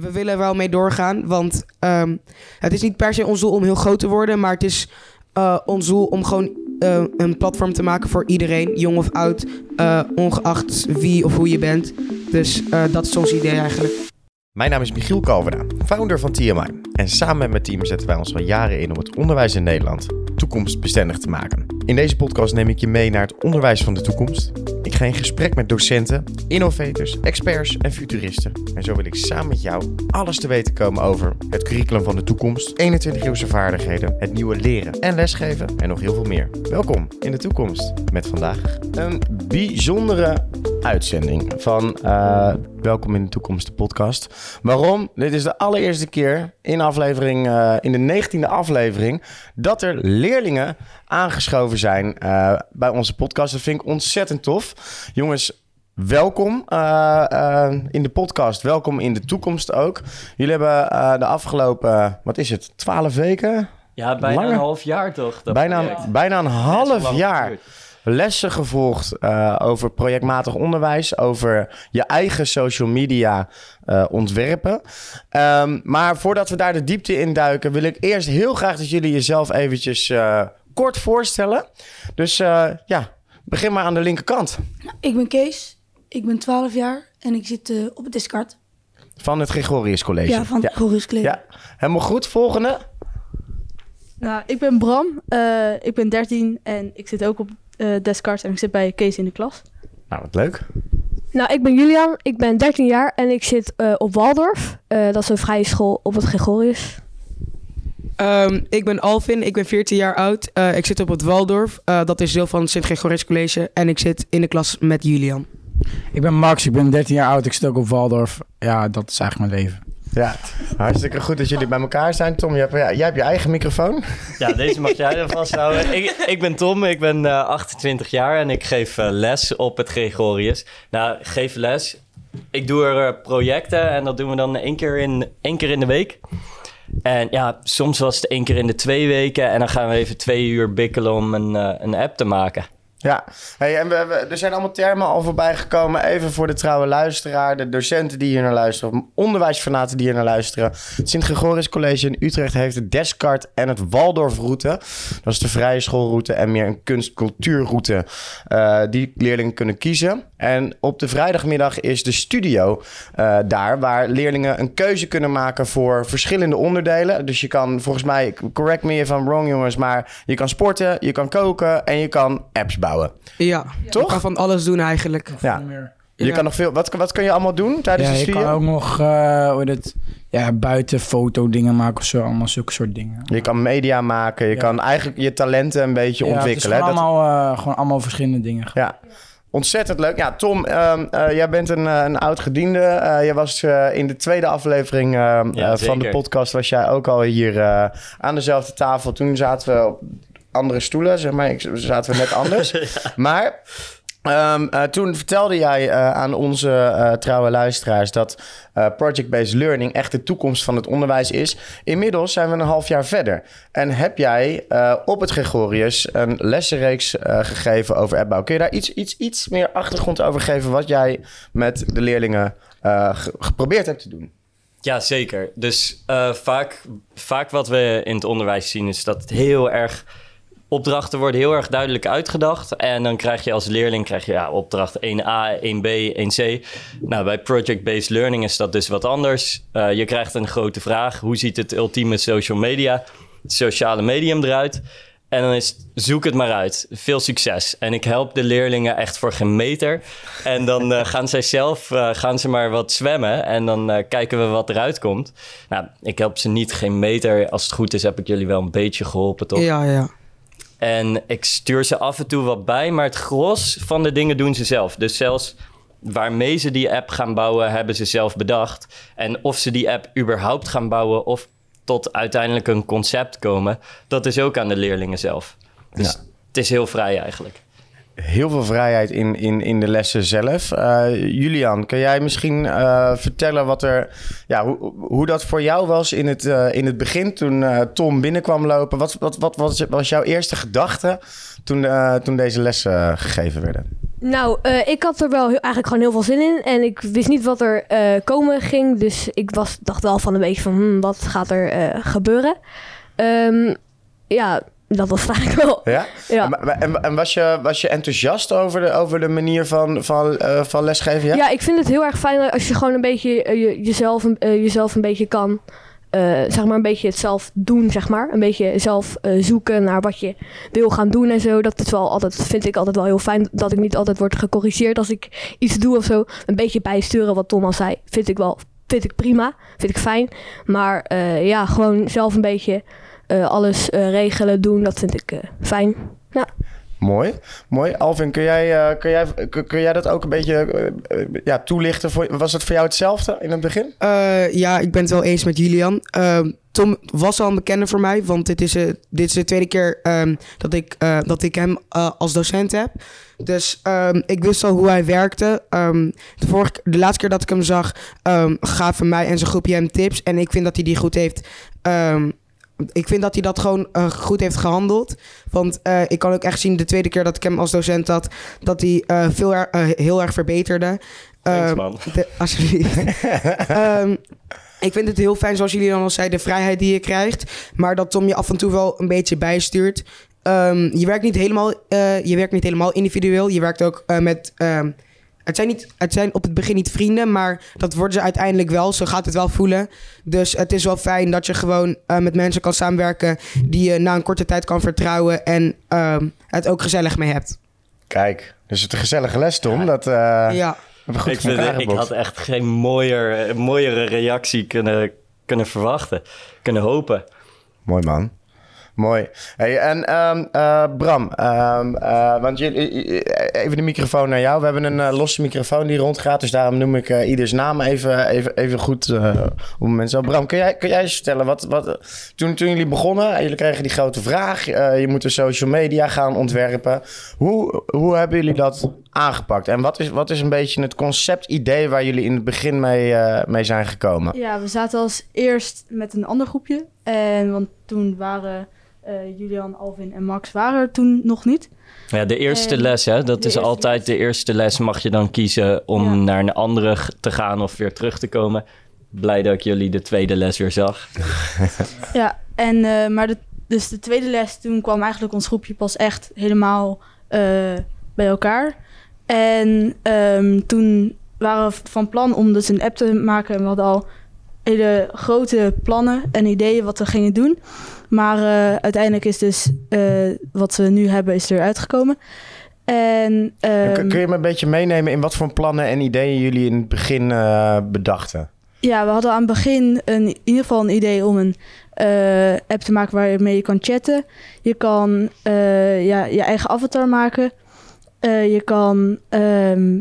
we willen wel mee doorgaan. Want ehm, het is niet per se ons doel om heel groot te worden. Maar het is uh, ons doel om gewoon uh, een platform te maken voor iedereen. Jong of oud. Uh, ongeacht wie of hoe je bent. Dus dat is ons idee eigenlijk. Mijn naam is Michiel Kalverda, founder van TMI. En samen met mijn team zetten wij ons al jaren in om het onderwijs in Nederland toekomstbestendig te maken. In deze podcast neem ik je mee naar het onderwijs van de toekomst. Ik ga in gesprek met docenten, innovators, experts en futuristen. En zo wil ik samen met jou alles te weten komen over het curriculum van de toekomst, 21-eeuwse vaardigheden, het nieuwe leren en lesgeven en nog heel veel meer. Welkom in de toekomst met vandaag een bijzondere uitzending van uh, Welkom in de Toekomst, de podcast. Waarom? Dit is de allereerste keer in, aflevering, uh, in de negentiende aflevering dat er leerlingen aangeschoven zijn uh, bij onze podcast. Dat vind ik ontzettend tof. Jongens, welkom uh, uh, in de podcast. Welkom in de toekomst ook. Jullie hebben de afgelopen, wat is het, twaalf weken? Ja, bijna een half jaar toch? bijna, bijna een half jaar lessen gevolgd over projectmatig onderwijs, over je eigen social media ontwerpen. Um, maar voordat we daar de diepte in duiken, wil ik eerst heel graag dat jullie jezelf eventjes kort voorstellen. Dus ja, begin maar aan de linkerkant. Ik ben Kees, ik ben 12 jaar en ik zit op het Discard. Van het Gregorius College. Ja, van het ja. Gregorius College. Ja, helemaal goed. Volgende. Nou, ik ben Bram, ik ben 13 en ik zit ook op uh, Descartes en ik zit bij Kees in de klas. Nou, wat leuk. Nou, ik ben Julian, ik ben 13 jaar en ik zit uh, op Waldorf. Uh, dat is een vrije school op het Gregorius. Um, ik ben Alvin, ik ben 14 jaar oud. Uh, ik zit op het Waldorf. dat is deel van het Sint-Gregorius College. En ik zit in de klas met Julian. Ik ben Max, ik ben 13 jaar oud. Ik zit ook op Waldorf. Ja, dat is eigenlijk mijn leven. Ja, hartstikke goed dat jullie bij elkaar zijn. Tom, jij hebt, ja, jij hebt je eigen microfoon. Ja, deze mag jij er vasthouden. ik, ik ben Tom, ik ben uh, 28 jaar en ik geef uh, les op het Gregorius. Nou, geef les. Ik doe er projecten en dat doen we dan één keer in, één keer in de week. En ja, soms was het één keer in de twee weken en dan gaan we even twee uur bikkelen om een, uh, een app te maken. Ja, hey, en we, er zijn allemaal termen al voorbij gekomen. Even voor de trouwe luisteraar, de docenten die hier naar luisteren, onderwijsfanaten die hier naar luisteren. Het Sint-Gregorius College in Utrecht heeft de Descartes en het Waldorfroute. Dat is de vrije schoolroute en meer een kunst-cultuurroute uh, die leerlingen kunnen kiezen. En op de vrijdagmiddag is de studio uh, daar, waar leerlingen een keuze kunnen maken voor verschillende onderdelen. Dus je kan, volgens mij, correct me if I'm wrong jongens, maar je kan sporten, je kan koken en je kan apps bouwen. Ja, toch? Je kan van alles doen eigenlijk. Ja. Je kan nog veel. Wat, wat kun je allemaal doen tijdens ja, de studie? Je kan ook nog uh, hoe het, ja, buiten foto dingen maken of zo. Allemaal zulke soort dingen. Je kan media maken. Je kan eigenlijk je talenten een beetje ja, ontwikkelen. Het is gewoon, allemaal, uh, gewoon allemaal verschillende dingen. Ja. Ontzettend leuk. Ja, Tom, uh, uh, jij bent een, uh, een oud gediende. jij was in de tweede aflevering ja, van de podcast... was jij ook al hier aan dezelfde tafel. Toen zaten we op andere stoelen, zeg maar. Ik, zaten we net anders. Maar um, uh, toen vertelde jij uh, aan onze uh, trouwe luisteraars dat project-based learning echt de toekomst van het onderwijs is. Inmiddels zijn we een half jaar verder. En heb jij op het Gregorius een lessenreeks gegeven over appbouw? Kun je daar iets, iets, iets meer achtergrond over geven wat jij met de leerlingen geprobeerd hebt te doen? Ja, zeker. Dus vaak, vaak wat we in het onderwijs zien is dat het heel erg opdrachten worden heel erg duidelijk uitgedacht. En dan krijg je als leerling krijg je, ja, opdracht 1A, 1B, 1C. Nou, bij project-based learning is dat dus wat anders. Uh, je krijgt een grote vraag. Hoe ziet het ultieme social media, sociale medium eruit? En dan is zoek het maar uit. Veel succes. En ik help de leerlingen echt voor geen meter. En dan uh, gaan zij zelf uh, gaan ze maar wat zwemmen. En dan kijken we wat eruit komt. Nou, ik help ze niet geen meter. Als het goed is, heb ik jullie wel een beetje geholpen, toch? Ja, ja. En ik stuur ze af en toe wat bij, maar het gros van de dingen doen ze zelf. Dus zelfs waarmee ze die app gaan bouwen, hebben ze zelf bedacht. En of ze die app überhaupt gaan bouwen of tot uiteindelijk een concept komen, dat is ook aan de leerlingen zelf. Dus ja. het is heel vrij eigenlijk heel veel vrijheid in, in, in de lessen zelf. Uh, Julian, kan jij misschien uh, vertellen wat er, ja, hoe, hoe dat voor jou was in het, uh, in het begin toen Tom binnenkwam lopen? Wat, wat, wat was, was jouw eerste gedachte toen, toen deze lessen gegeven werden? Nou, eh, ik had er wel heel- eigenlijk gewoon heel veel zin in. En ik wist niet wat er eh, komen ging. Dus ik was, dacht wel van een beetje van, hmm, wat gaat er eh, gebeuren? Ehm, ja, dat was eigenlijk wel. Ja? Ja. En, maar- en, en was, je, was je enthousiast over de, over de manier van, van, eh, van lesgeven? Ja? Ja? ik vind het heel erg fijn als je gewoon een beetje eh, je, jezelf, een- eh, jezelf een beetje kan. zeg maar een beetje het zelf doen, zeg maar. Een beetje zelf zoeken naar wat je wil gaan doen en zo. Dat is wel altijd, vind ik altijd wel heel fijn. Dat ik niet altijd word gecorrigeerd als ik iets doe of zo. Een beetje bijsturen, wat Tom al zei. Vind ik wel, vind ik prima. Vind ik fijn. Maar ja, gewoon zelf een beetje alles eh, regelen, doen. Dat vind ik eh, fijn. Mooi, mooi. Alvin, kun jij, eh, kun, jij, kun, kun jij dat ook een beetje eh, eh, ja, toelichten? Voor, was het voor jou hetzelfde in het begin? Eh, ja, ik ben het wel eens met Julian. Ehm, Tom was al een bekende voor mij, want dit is, eh, dit is de tweede keer ehm, dat, ik, eh, dat ik hem eh, als docent heb. Dus ehm, ik wist al hoe hij werkte. Ehm, de, vorige, de laatste keer dat ik hem zag, ehm, gaven mij en zijn groepje hem tips. En ik vind dat hij die goed heeft. Ik vind dat hij dat gewoon eh, goed heeft gehandeld. Want eh, ik kan ook echt zien, de tweede keer dat ik hem als docent had, dat hij eh, veel er- heel erg verbeterde. Thanks, Ehm, man. de- alsjeblieft. Ehm, ik vind het heel fijn, zoals jullie dan al zeiden, de vrijheid die je krijgt. Maar dat Tom je af en toe wel een beetje bijstuurt. Ehm, je, werkt niet helemaal, je werkt niet helemaal individueel. Je werkt ook met... het, zijn niet, het zijn op het begin niet vrienden, maar dat worden ze uiteindelijk wel. Zo gaat het wel voelen. Dus het is wel fijn dat je gewoon eh, met mensen kan samenwerken... die je na een korte tijd kan vertrouwen en ehm, het ook gezellig mee hebt. Kijk, dus het is een gezellige les, Tom. Dat eh ja. goed ik, vind, ik had echt geen mooier, mooiere reactie kunnen, kunnen verwachten. Kunnen hopen. Mooi man. Mooi. Hey, en ehm, eh, Bram, ehm, eh, want jullie, even de microfoon naar jou. We hebben een eh, losse microfoon die rondgaat, dus daarom noem ik ieders naam even, even, even goed op zo. Bram, kun jij, kun jij eens vertellen, wat, wat, toen, toen jullie begonnen, en jullie kregen die grote vraag, je moet een social media gaan ontwerpen. Hoe, hoe hebben jullie dat aangepakt? En wat is, wat is een beetje het conceptidee waar jullie in het begin mee, mee zijn gekomen? Ja, we zaten als eerst met een ander groepje. En want toen waren eh, Julian, Alvin en Max waren er toen nog niet. Ja, de eerste En les, hè? Dat is altijd les. de eerste les. Mag je dan kiezen om Ja. naar een andere te gaan of weer terug te komen. Blij dat ik jullie de tweede les weer zag. Ja, en, eh, maar de, dus de tweede les, toen kwam eigenlijk ons groepje pas echt helemaal eh, bij elkaar. En ehm, toen waren we van plan om dus een app te maken. En we hadden al hele grote plannen en ideeën wat we gingen doen. Maar eh, uiteindelijk is dus eh, wat we nu hebben, is eruit gekomen. En, kun- ehm, kun je me een beetje meenemen in wat voor plannen en ideeën jullie in het begin eh, bedachten? Ja, we hadden aan het begin een, in ieder geval een idee om een app te maken waarmee je kan chatten. Je kan ja, je eigen avatar maken. Je kan ehm,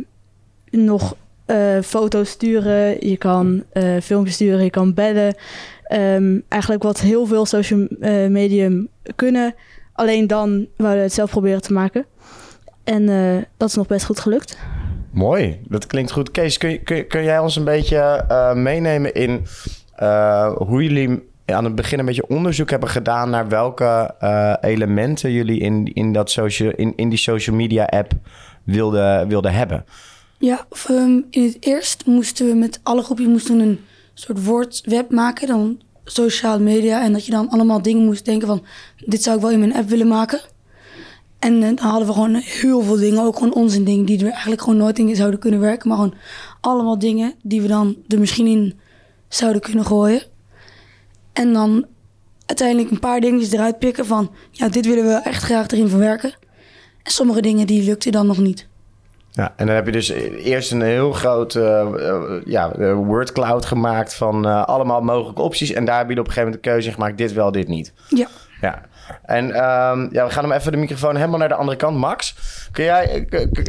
nog eh, foto's sturen. Je kan eh, filmpjes sturen. Je kan bellen. Ehm, eigenlijk wat heel veel social eh, medium kunnen. Alleen dan wouden we het zelf proberen te maken. En dat is nog best goed gelukt. Mooi, dat klinkt goed. Kees, kun, kun, jij ons een beetje meenemen in hoe jullie aan het begin een beetje onderzoek hebben gedaan naar welke elementen jullie in, in, dat social, in, in die social media app wilden, wilden hebben? Ja, ehm, in het eerst moesten we met alle groepjes moesten een soort woordweb maken, dan sociale media. En dat je dan allemaal dingen moest denken van, dit zou ik wel in mijn app willen maken. En eh, dan hadden we gewoon heel veel dingen, ook gewoon onzin dingen, die er eigenlijk gewoon nooit in zouden kunnen werken. Maar gewoon allemaal dingen die we dan er misschien in zouden kunnen gooien. En dan uiteindelijk een paar dingetjes eruit pikken van, ja, dit willen we echt graag erin verwerken. En sommige dingen die lukten dan nog niet. Ja, en dan heb je dus eerst een heel groot eh, eh, ja, eh, word cloud gemaakt van eh, allemaal mogelijke opties. En daar heb je op een gegeven moment de keuze in gemaakt, dit wel, dit niet. Ja. Ja, en ehm, ja, we gaan hem even de microfoon helemaal naar de andere kant. Max, kun jij,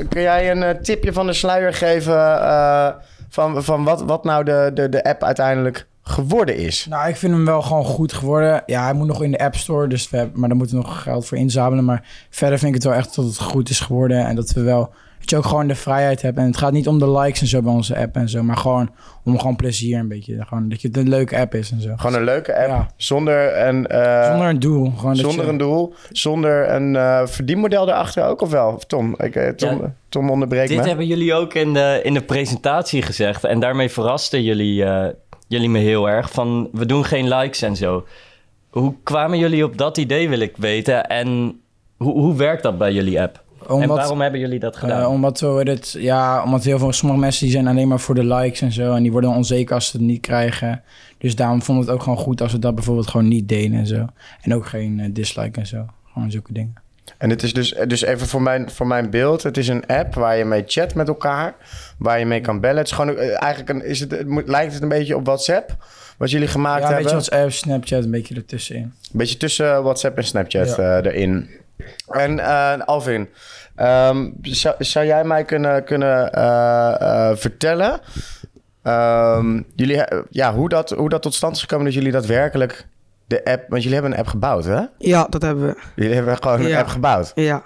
kun jij een tipje van de sluier geven eh, van, van wat, wat nou de, de, de app uiteindelijk geworden is? Nou, ik vind hem wel gewoon goed geworden. Ja, hij moet nog in de App Store, dus we hebben, maar daar moeten we nog geld voor inzamelen. Maar verder vind ik het wel echt dat het goed is geworden. En dat we wel Dat je ook gewoon de vrijheid hebt. En het gaat niet om de likes en zo bij onze app en zo. Maar gewoon om gewoon plezier een beetje. Gewoon dat je het een leuke app is en zo. Gewoon een leuke app. Ja. Zonder een... eh, Zonder een doel. Gewoon zonder je- een doel. Zonder een eh, verdienmodel erachter ook, of wel? Tom, ik, eh, Tom, Ja. Tom onderbreekt Dit me. hebben jullie ook in de, in de presentatie gezegd. En daarmee verrasten jullie, eh, jullie me heel erg. Van, we doen geen likes en zo. Hoe kwamen jullie op dat idee, wil ik weten. En hoe, hoe werkt dat bij jullie app? En waarom hebben jullie dat gedaan? Eh, omdat we het, ja, omdat heel veel sommige mensen die zijn alleen maar voor de likes en zo. En die worden onzeker als ze het niet krijgen. Dus daarom vond het ook gewoon goed als we dat bijvoorbeeld gewoon niet deden en zo. En ook geen eh, dislike en zo. Gewoon zulke dingen. En het is dus, dus even voor mijn, voor mijn beeld. Het is een app waar je mee chat met elkaar. Waar je mee kan bellen. Het is gewoon eh, eigenlijk een, is het, het moet, lijkt het een beetje op WhatsApp. Wat jullie gemaakt Ja, een hebben. beetje WhatsApp, Snapchat, een beetje ertussenin. Een beetje tussen WhatsApp en Snapchat Ja. eh, erin. En eh, Alvin, ehm, zou, zou jij mij kunnen, kunnen eh, eh, vertellen ehm, jullie, ja, hoe, dat, hoe dat tot stand is gekomen dat jullie daadwerkelijk de app... Want jullie hebben een app gebouwd, hè? Ja, dat hebben we. Jullie hebben gewoon een app gebouwd. Ja.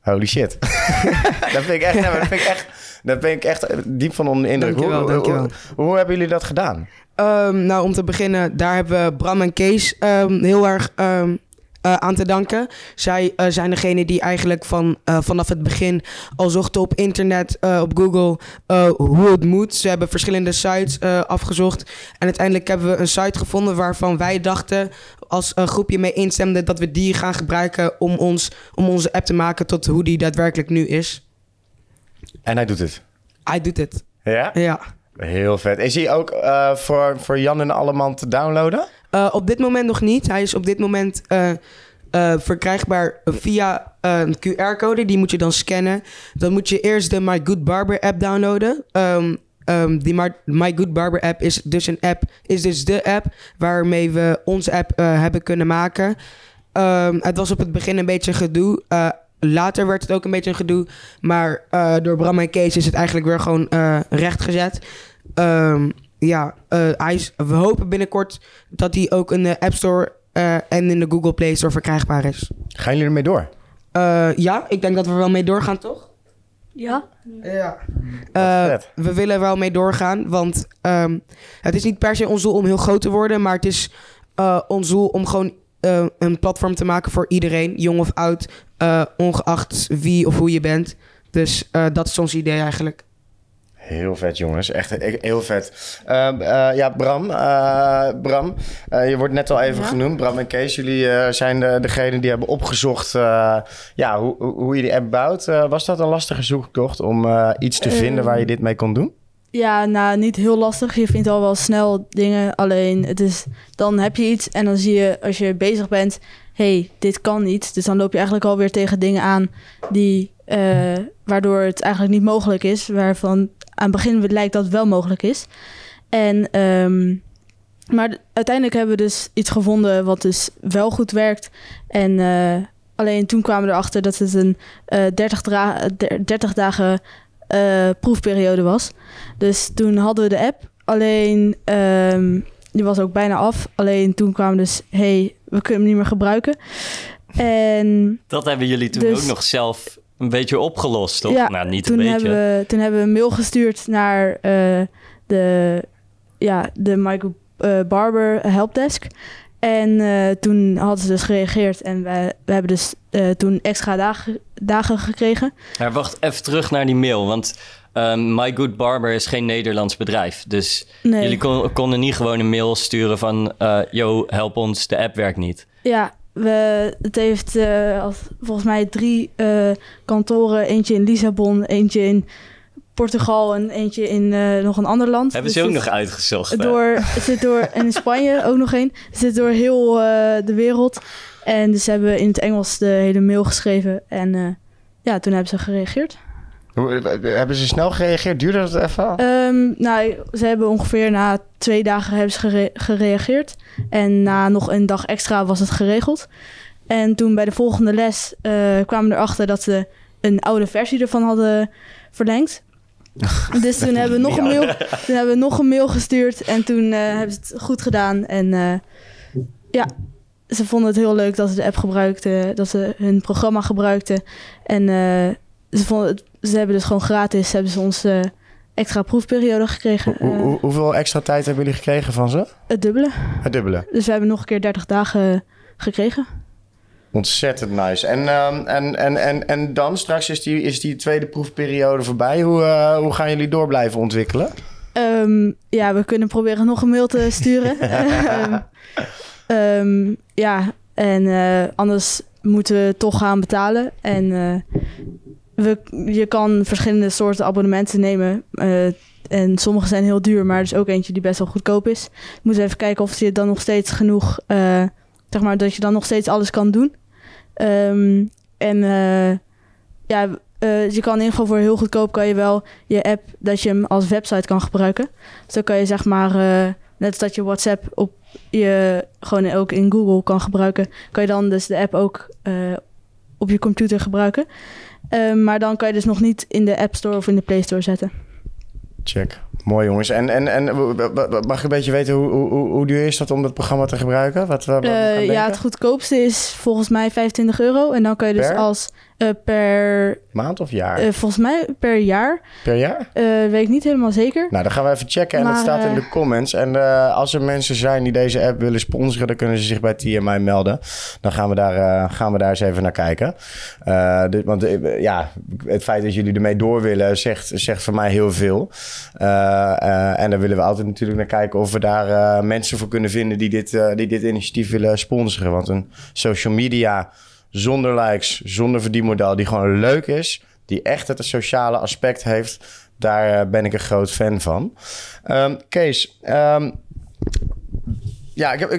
Holy shit. dat vind ik echt, dat vind ik echt, dat ben ik echt diep van onder de indruk. Dankjewel, hoe, dankjewel. Hoe, hoe hebben jullie dat gedaan? Ehm, nou, om te beginnen, daar hebben we Bram en Kees heel erg eh, aan te danken. Zij eh, zijn degene die eigenlijk van, eh, vanaf het begin al zochten op internet, op Google, hoe het moet. Ze hebben verschillende sites afgezocht. En uiteindelijk hebben we een site gevonden waarvan wij dachten, als een groepje mee instemde, dat we die gaan gebruiken om, ons, om onze app te maken tot hoe die daadwerkelijk nu is. En hij doet het. Hij doet het. Ja? Ja. Heel vet. Is hij ook voor, voor Jan en Alleman te downloaden? Eh, op dit moment nog niet. Hij is op dit moment eh, eh, verkrijgbaar via een QR-code. Die moet je dan scannen. Dan moet je eerst de My Good Barber app downloaden. Ehm, ehm, die My, Good Barber app is dus een app, is dus de app waarmee we onze app hebben kunnen maken. Ehm, het was op het begin een beetje gedoe. Later werd het ook een beetje een gedoe. Maar door Bram en Kees is het eigenlijk weer gewoon rechtgezet. Ehm, ja, eh, hij is, we hopen binnenkort dat hij ook in de App Store eh, en in de Google Play Store verkrijgbaar is. Gaan jullie ermee door? Eh, ja, ik denk dat we er wel mee doorgaan, toch? Ja? Ja. Eh, we willen er wel mee doorgaan, want ehm, het is niet per se ons doel om heel groot te worden, maar het is eh, ons doel om gewoon eh, een platform te maken voor iedereen, jong of oud, eh, ongeacht wie of hoe je bent. Dus eh, dat is ons idee eigenlijk. Heel vet, jongens. Echt he- heel vet. Ehm, eh, ja, Bram. eh, Bram, eh, je wordt net al even Ja. genoemd. Bram en Kees, jullie zijn de, degene die hebben opgezocht ja, hoe, hoe je die app bouwt. Was dat een lastige zoektocht om iets te Eh, vinden waar je dit mee kon doen? Ja, nou, niet heel lastig. Je vindt al wel snel dingen. Alleen, het is, dan heb je iets en dan zie je als je bezig bent... hey, dit kan niet. Dus dan loop je eigenlijk alweer tegen dingen aan... Die, waardoor het eigenlijk niet mogelijk is. Waarvan aan het begin lijkt dat wel mogelijk is. En, ehm, maar uiteindelijk hebben we dus iets gevonden... wat dus wel goed werkt. En eh, alleen toen kwamen we erachter dat het een eh 30, dra- der- 30 dagen... eh, proefperiode was. Dus toen hadden we de app. Alleen, ehm, die was ook bijna af. Alleen toen kwamen dus, hey, we kunnen hem niet meer gebruiken. En Dat hebben jullie toen Dus- ook nog zelf een beetje opgelost, toch? Ja, nou, niet toen een beetje. hebben, we, toen hebben we een mail gestuurd naar eh, de, ja, de Michael eh, Barber helpdesk. En eh, toen hadden ze dus gereageerd. En we, we hebben dus toen extra dagen, dagen gekregen. Maar wacht even terug naar die mail, want ehm, My Good Barber is geen Nederlands bedrijf. Dus Nee. jullie kon- konden niet gewoon een mail sturen van... eh yo, help ons, de app werkt niet. Ja, we, het heeft eh, volgens mij drie eh, kantoren. Eentje in Lissabon, eentje in Portugal en eentje in eh, nog een ander land. Hebben Dus ze ook nog uitgezocht? Door, het zit door, en in Spanje ook nog één. Het zit door heel de wereld. En dus hebben we in het Engels de hele mail geschreven. En ja, toen hebben ze gereageerd. Hoe, hebben ze snel gereageerd? Duurde dat even? Ehm, nou, ze hebben ongeveer na twee dagen hebben ze gere- gereageerd. En na nog een dag extra was het geregeld. En toen bij de volgende les eh, kwamen we erachter dat ze een oude versie ervan hadden verlengd. Dus toen hebben, we nog een mail, toen hebben we nog een mail gestuurd en toen eh, hebben ze het goed gedaan. En eh, ja, ze vonden het heel leuk dat ze de app gebruikten, dat ze hun programma gebruikten. En ze, vonden het- ze hebben dus gewoon gratis hebben ze ons extra proefperiode gekregen. Hoe- hoe- hoeveel extra tijd hebben jullie gekregen van ze? het dubbele. Het dubbele. Dus we hebben nog een keer 30 dagen gekregen. Ontzettend nice. En, ehm, en, en, en, en dan straks is die, is die tweede proefperiode voorbij. Hoe, eh, hoe gaan jullie door blijven ontwikkelen? Ehm, ja, we kunnen proberen nog een mail te sturen. Ehm, ja, en eh, anders moeten we toch gaan betalen. En eh, je kan verschillende soorten abonnementen nemen. eh, en sommige zijn heel duur, maar er is ook eentje die best wel goedkoop is. We moeten even kijken of je dan nog steeds genoeg... eh, zeg maar, dat je dan nog steeds alles kan doen. Ehm, en eh, ja, je kan in ieder geval voor heel goedkoop kan je wel je app dat je hem als website kan gebruiken. Dus kan je zeg maar, net als dat je WhatsApp op je gewoon ook in Google kan gebruiken, kan je dan dus de app ook op je computer gebruiken. Eh, maar dan kan je dus nog niet in de App Store of in de Play Store zetten. Check. Mooi jongens. En, en, en mag ik een beetje weten hoe, hoe, hoe- hoe duur is dat om dat programma te gebruiken? Wat, wat, Eh, ja, het goedkoopste is volgens mij 25 euro. En dan kan je dus Per? als eh, per, Maand of jaar? eh, volgens mij per jaar. per jaar? Weet ik niet helemaal zeker. Nou, dan gaan we even checken en het Maar, staat in de comments. En als er mensen zijn die deze app willen sponsoren, dan kunnen ze zich bij TMI melden. Dan gaan we daar, gaan we daar eens even naar kijken. Dit- want ja, het feit dat jullie ermee door willen, zegt, zegt voor mij heel veel. Eh, eh, en dan willen we altijd natuurlijk naar kijken of we daar eh, mensen voor kunnen vinden die dit, die dit initiatief willen sponsoren. Want een social media zonder likes, zonder verdienmodel, die gewoon leuk is, die echt het sociale aspect heeft, daar ben ik een groot fan van. Ehm, Kees, ehm, ja, ik heb,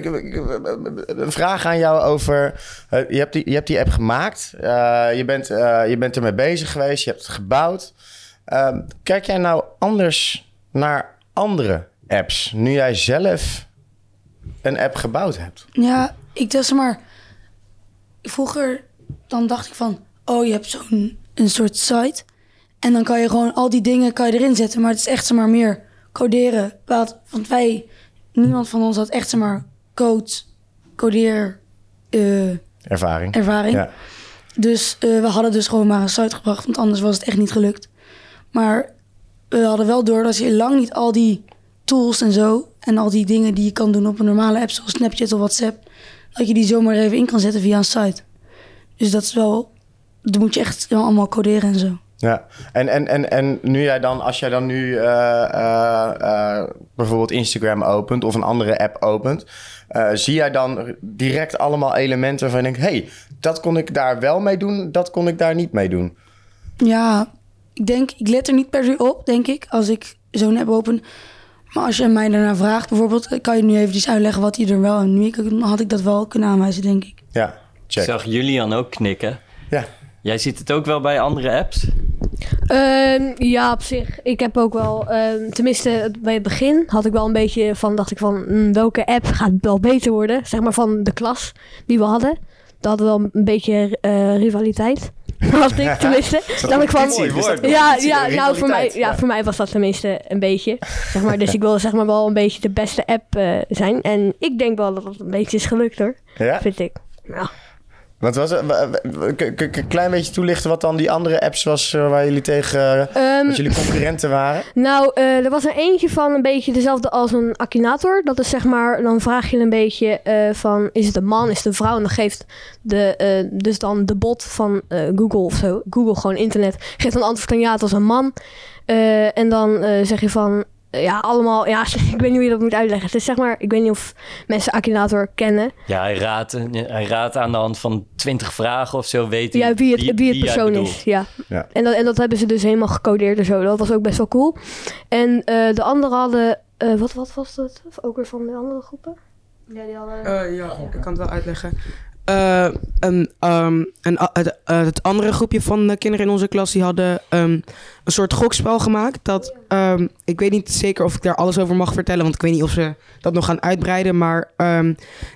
een vraag aan jou over. je, hebt die, je hebt die app gemaakt. je, bent, je bent ermee bezig geweest. Je hebt het gebouwd. Ehm, kijk jij nou anders naar andere apps nu jij zelf een app gebouwd hebt? Ja, ik dacht maar... Vroeger dan dacht ik van... Oh, je hebt zo'n een soort site. En dan kan je gewoon al die dingen kan je erin zetten. Maar het is echt maar meer coderen. Want, want wij... Niemand van ons had echt zeg maar code... Codeer... eh, Ervaring. ervaring. Ja. Dus eh, we hadden dus gewoon maar een site gebracht, want anders was het echt niet gelukt. Maar we hadden wel door dat je lang niet al die tools en zo... en al die dingen die je kan doen op een normale app zoals Snapchat of WhatsApp... dat je die zomaar even in kan zetten via een site. Dus dat is wel... Dan moet je echt allemaal coderen en zo. Ja, en, en, en, en nu jij dan, als jij dan nu eh, eh, eh, bijvoorbeeld Instagram opent of een andere app opent, zie jij dan direct allemaal elementen waarvan je denkt, hey, dat kon ik daar wel mee doen, dat kon ik daar niet mee doen. Ja, ik denk... Ik let er niet per se op, denk ik, als ik zo'n app open... Maar als je mij daarna vraagt, bijvoorbeeld... kan je nu even uitleggen wat hij er wel en niet... Dan had ik dat wel kunnen aanwijzen, denk ik. Ja, Ik check. zag Julian ook knikken. Ja, Jij ziet het ook wel bij andere apps? Ehm, ja, op zich. Ik heb ook wel, ehm, tenminste bij het begin had ik wel een beetje van, dacht ik van, mm, welke app gaat wel beter worden? Zeg maar van de klas die we hadden. Dat hadden we wel een beetje eh, rivaliteit. Had ik tenminste. dacht ik van, Mooi woord. ja, ja, nou voor mij, ja, voor mij was dat tenminste een beetje. Zeg maar, dus ik wil zeg maar wel een beetje de beste app eh, zijn. En ik denk wel dat het een beetje is gelukt hoor, Ja? vind ik. Ja. Wat was het? Wa- wa- k- k- k- Een klein beetje toelichten wat dan die andere apps was eh, waar jullie tegen, eh, Ehm, wat jullie concurrenten waren? Nou, eh, er was er eentje van een beetje dezelfde als een Akinator. Dat is zeg maar, dan vraag je een beetje eh, van, is het een man, is het een vrouw? En dan geeft de, dus dan de bot van Google of zo, Google gewoon internet, geeft dan antwoord aan ja, het was een man. En dan zeg je van, ja, allemaal, ja, ik weet niet hoe je dat moet uitleggen. Het is zeg maar, ik weet niet of mensen Akinator kennen. Ja, hij raadt, hij raadt aan de hand van 20 vragen of zo, weet Ja, wie het, wie het persoon is. Ja. Ja. En, dat, en dat hebben ze dus helemaal gecodeerd en zo. Dat was ook best wel cool. En eh, de anderen hadden... eh, wat, wat was dat? Of ook weer van de andere groepen? Ja, die hadden... Eh, ja, ik kan het wel uitleggen. Eh, een, ehm, het, eh, het andere groepje van de kinderen in onze klas... die hadden ehm, een soort gokspel gemaakt. Dat, ehm, ik weet niet zeker of ik daar alles over mag vertellen... want ik weet niet of ze dat nog gaan uitbreiden. Maar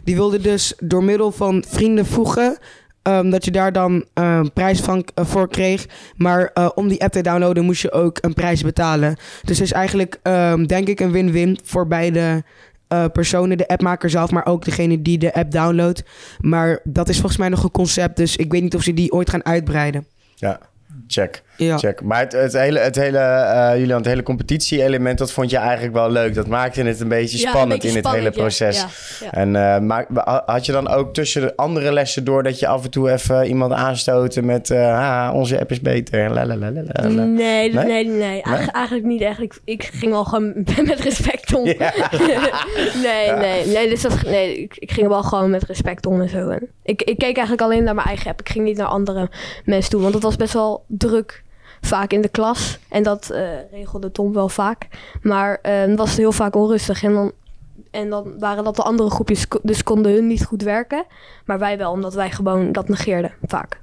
die wilden dus door middel van vrienden voegen... dat je daar dan eh, een prijs van, eh, voor kreeg. Maar eh, om die app te downloaden moest je ook een prijs betalen. Dus het is eigenlijk, denk ik, een win-win voor beide eh, personen. De appmaker zelf, maar ook degene die de app downloadt. Maar dat is volgens mij nog een concept. Dus ik weet niet of ze die ooit gaan uitbreiden. Ja, check. Ja. Check. Maar het, het hele, het hele, eh Julian, het hele competitie-element, dat vond je eigenlijk wel leuk. Dat maakte het een beetje Ja, een spannend beetje in het hele proces. Ja. En uh, maar, had je dan ook tussen de andere lessen door dat je af en toe even iemand aanstoten met uh, ah, onze app is beter. Lalalala. Nee, Nee? nee, nee. nee. Eigen- eigenlijk niet echt. Ik, ging wel gewoon met respect om. Nee, nee, nee, dus dat, nee ik, ik ging wel gewoon met respect om en zo. En ik, ik keek eigenlijk alleen naar mijn eigen app. Ik ging niet naar andere mensen toe, want het was best wel druk vaak in de klas. En dat eh, regelde Tom wel vaak. Maar eh, het was heel vaak onrustig. En dan, en dan waren dat de andere groepjes, dus konden hun niet goed werken. Maar wij wel, omdat wij gewoon dat negeerden vaak.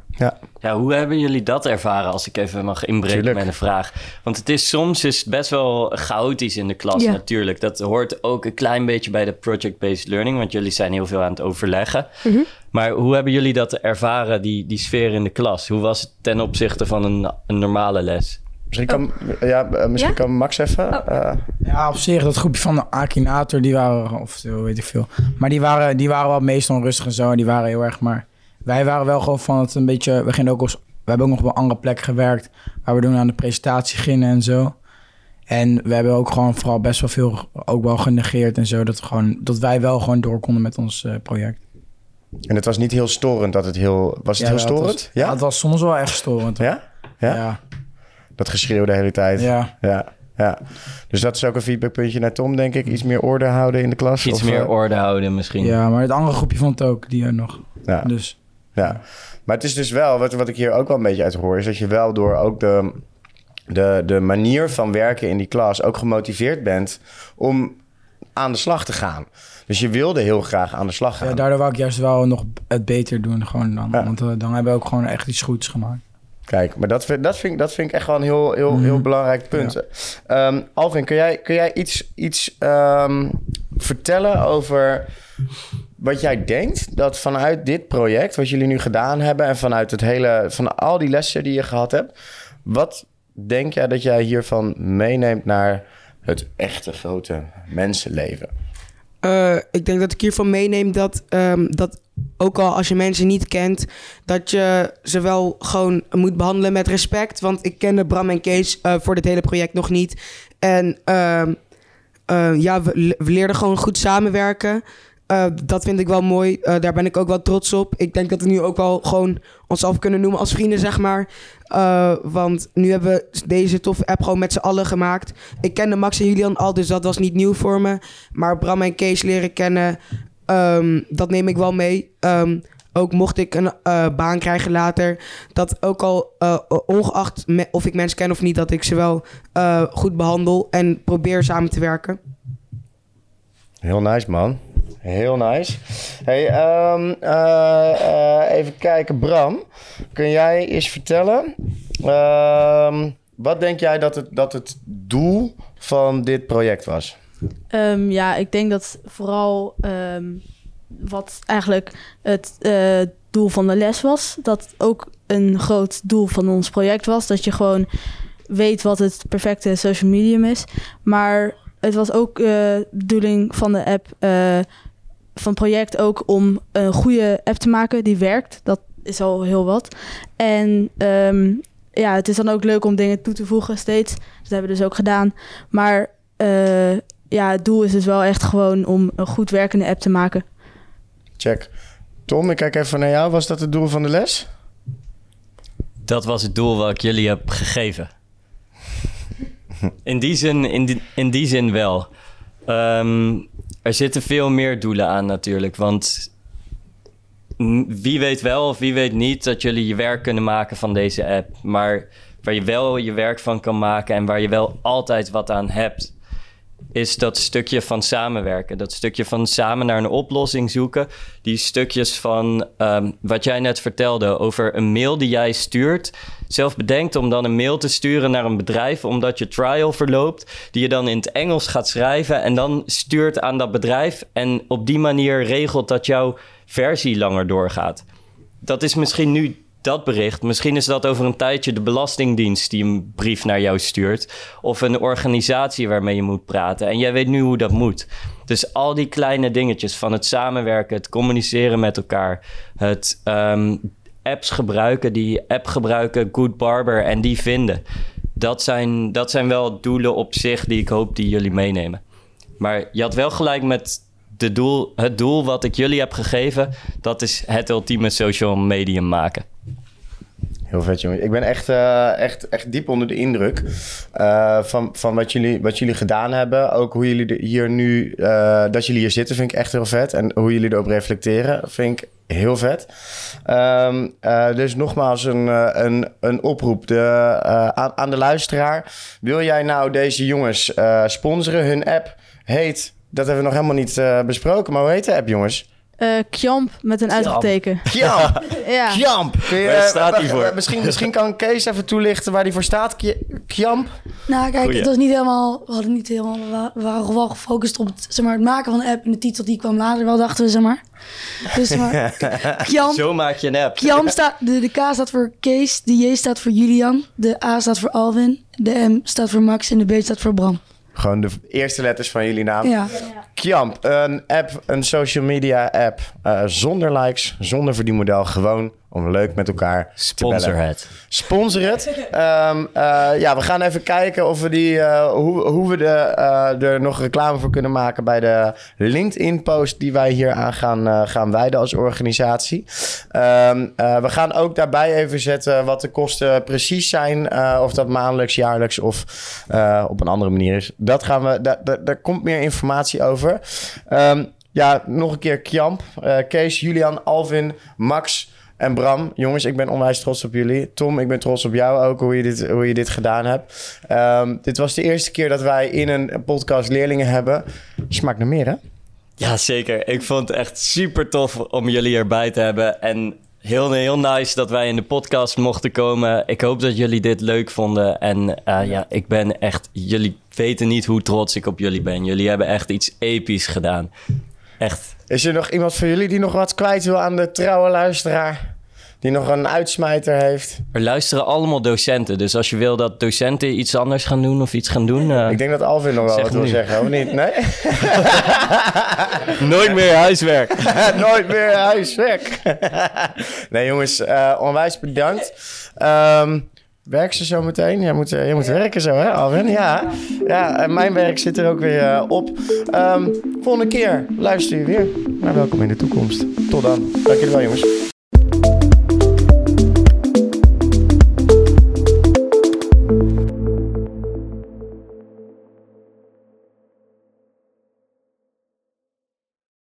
Ja, hoe hebben jullie dat ervaren als ik even mag inbreken Tuurlijk. met een vraag? Want het is soms is best wel chaotisch in de klas Ja. natuurlijk. Dat hoort ook een klein beetje bij de project-based learning, want jullie zijn heel veel aan het overleggen. Mhm. Maar hoe hebben jullie dat ervaren, die, die sfeer in de klas? Hoe was het ten opzichte van een, een normale les? Misschien kan, ja, eh, misschien Ja? kan Max even. Oh. eh, Ja, op zich, dat groepje van de Akinator, die waren, of zo, weet ik veel. Maar die waren, die waren wel meestal onrustig en zo. En die waren heel erg, maar wij waren wel gewoon van het een beetje... We gingen ook als, we hebben ook nog op een andere plek gewerkt. Waar we doen aan de presentatie gingen en zo. En we hebben ook gewoon vooral best wel veel ook wel genegeerd en zo. Dat, gewoon, dat wij wel gewoon door konden met ons eh, project. en het was niet heel storend dat het heel. Was het Ja, heel storend? was- ja? Het was soms wel echt storend. ja? Ja? Ja. Dat geschreeuw de hele tijd. ja. Ja, ja. Dus dat is ook een feedbackpuntje naar Tom, denk ik. Iets meer orde houden in de klas. Iets of, meer eh, orde houden misschien. Ja, maar het andere groepje vond het ook, die er nog. Ja, Dus ja. Maar het is dus wel, wat, wat ik hier ook wel een beetje uit hoor, is dat je wel door ook de, de, de manier van werken in die klas ook gemotiveerd bent om aan de slag te gaan. Dus je wilde heel graag aan de slag gaan. ja, daardoor wou ik juist wel nog het beter doen. Gewoon dan. Ja. Want eh, dan hebben we ook gewoon echt iets goeds gemaakt. Kijk, maar dat vind, dat vind, ik- dat vind ik echt wel een heel, heel, Mhm. heel belangrijk punt. Ehm, Alvin, kun jij, kun jij iets, iets ehm, vertellen over wat jij denkt dat vanuit dit project, wat jullie nu gedaan hebben en vanuit het hele, van al die lessen die je gehad hebt, wat denk jij dat jij hiervan meeneemt naar het echte grote mensenleven? Eh, ik denk dat ik hiervan meeneem dat, ehm, dat ook al als je mensen niet kent, dat je ze wel gewoon moet behandelen met respect. Want ik kende Bram en Kees eh, voor dit hele project nog niet. En ehm, eh, ja, we, le- we leerden gewoon goed samenwerken. Eh, dat vind ik wel mooi. Eh, daar ben ik ook wel trots op. Ik denk dat we nu ook wel gewoon onszelf kunnen noemen als vrienden, zeg maar. Eh, want nu hebben we deze toffe app gewoon met z'n allen gemaakt. Ik kende Max en Julian al, dus dat was niet nieuw voor me. Maar Bram en Kees leren kennen, ehm, dat neem ik wel mee. Ehm, ook mocht ik een baan krijgen later, dat ook al ongeacht of ik mensen ken of niet, dat ik ze wel goed behandel en probeer samen te werken. Heel nice, man. Heel nice. Hey, ehm, eh, eh, even kijken. Bram, kun jij eens vertellen... ehm, wat denk jij dat het, dat het doel van dit project was? Ehm, ja, ik denk dat vooral wat eigenlijk het eh, doel van de les was, dat ook een groot doel van ons project was. Dat je gewoon weet wat het perfecte social medium is. Maar het was ook eh, de bedoeling van de app, eh, van het project ook om een goede app te maken die werkt. Dat is al heel wat. En ehm, ja, het is dan ook leuk om dingen toe te voegen steeds. Dat hebben we dus ook gedaan. Maar eh, ja, het doel is dus wel echt gewoon om een goed werkende app te maken. Check. Tom, ik kijk even naar jou. Was dat het doel van de les? Dat was het doel wat ik jullie heb gegeven. In die zin, in die, in die zin wel. Ehm, er zitten veel meer doelen aan natuurlijk. Want wie weet wel of wie weet niet dat jullie je werk kunnen maken van deze app. Maar waar je wel je werk van kan maken en waar je wel altijd wat aan hebt, is dat stukje van samenwerken. Dat stukje van samen naar een oplossing zoeken. Die stukjes van ehm, wat jij net vertelde over een mail die jij stuurt. Zelf bedenkt om dan een mail te sturen naar een bedrijf omdat je trial verloopt. Die je dan in het Engels gaat schrijven en dan stuurt aan dat bedrijf. En op die manier regelt dat jouw versie langer doorgaat. Dat is misschien nu dat bericht. Misschien is dat over een tijdje de Belastingdienst die een brief naar jou stuurt. Of een organisatie waarmee je moet praten. En jij weet nu hoe dat moet. Dus al die kleine dingetjes van het samenwerken, het communiceren met elkaar, het ehm, apps gebruiken, die app gebruiken, Good Barber, en die vinden. Dat zijn, dat zijn wel doelen op zich die ik hoop die jullie meenemen. Maar je had wel gelijk met de doel, het doel wat ik jullie heb gegeven. Dat is het ultieme social medium maken. Heel vet, jongen. Ik ben echt, eh, echt, echt diep onder de indruk eh, van, van wat, jullie, wat jullie gedaan hebben. Ook hoe jullie er hier nu, eh, dat jullie hier zitten, vind ik echt heel vet. En hoe jullie erop reflecteren, vind ik heel vet. Ehm, eh, dus nogmaals een, een, een oproep de, aan, aan de luisteraar. Wil jij nou deze jongens sponsoren? Hun app heet, dat hebben we nog helemaal niet besproken, maar hoe heet de app, jongens? Eh Kjamp met een uitroepteken. Kjamp! Ja. Kjamp! Je, Waar eh, staat die wacht, voor? eh, Misschien, misschien kan Kees even toelichten waar die voor staat. Kj- Kjamp? Nou, kijk, Goeie. het was niet helemaal. We hadden niet helemaal. We wa- we waren wel gefocust op het, zeg maar, het maken van de app. En de titel die kwam later wel, dachten we, zeg maar. Dus, zeg maar. Kiam, Zo maak je een app. Kiam staat. De, de K staat voor Kees. De J staat voor Julian. De A staat voor Alwin. De M staat voor Max. En de B staat voor Bram. Gewoon de eerste letters van jullie naam. Ja. Kjamp, een app, een social media app. eh, zonder likes, zonder verdienmodel. Gewoon om leuk met elkaar te Sponsor bellen. het. Sponsor het. Ehm, eh, ja, we gaan even kijken of we die, eh, hoe, hoe we de, eh, er nog reclame voor kunnen maken bij de LinkedIn-post die wij hier aan gaan, eh, gaan wijden als organisatie. Ehm, eh, we gaan ook daarbij even zetten wat de kosten precies zijn. eh, of dat maandelijks, jaarlijks of eh, op een andere manier is. Dat gaan we, daar, daar, daar komt meer informatie over. Ehm, ja, nog een keer Kjamp, eh, Kees, Julian, Alvin, Max en Bram. Jongens, ik ben onwijs trots op jullie. Tom, ik ben trots op jou ook, hoe je dit, hoe je dit gedaan hebt. Ehm, dit was de eerste keer dat wij in een podcast leerlingen hebben. Smaakt naar meer, hè? Ja, zeker. Ik vond het echt super tof om jullie erbij te hebben. En heel, heel nice dat wij in de podcast mochten komen. Ik hoop dat jullie dit leuk vonden. En eh, ja, ik ben echt... Jullie weten niet hoe trots ik op jullie ben. Jullie hebben echt iets episch gedaan. Echt. Is er nog iemand van jullie die nog wat kwijt wil aan de trouwe luisteraar? Die nog een uitsmijter heeft? Er luisteren allemaal docenten. Dus als je wil dat docenten iets anders gaan doen of iets gaan doen... eh, Ik denk dat Alvin nog wel wat wil zeggen, of niet? Nee? nooit meer huiswerk. Nooit meer huiswerk. nee, jongens, eh, onwijs bedankt. Ehm, werk ze zo meteen? Jij moet, eh, jij moet werken zo, hè, Alvin? Ja. Ja, en mijn werk zit er ook weer eh, op. Ehm, volgende keer luister je weer naar Welkom in de Toekomst. Tot dan. Dank jullie wel, jongens.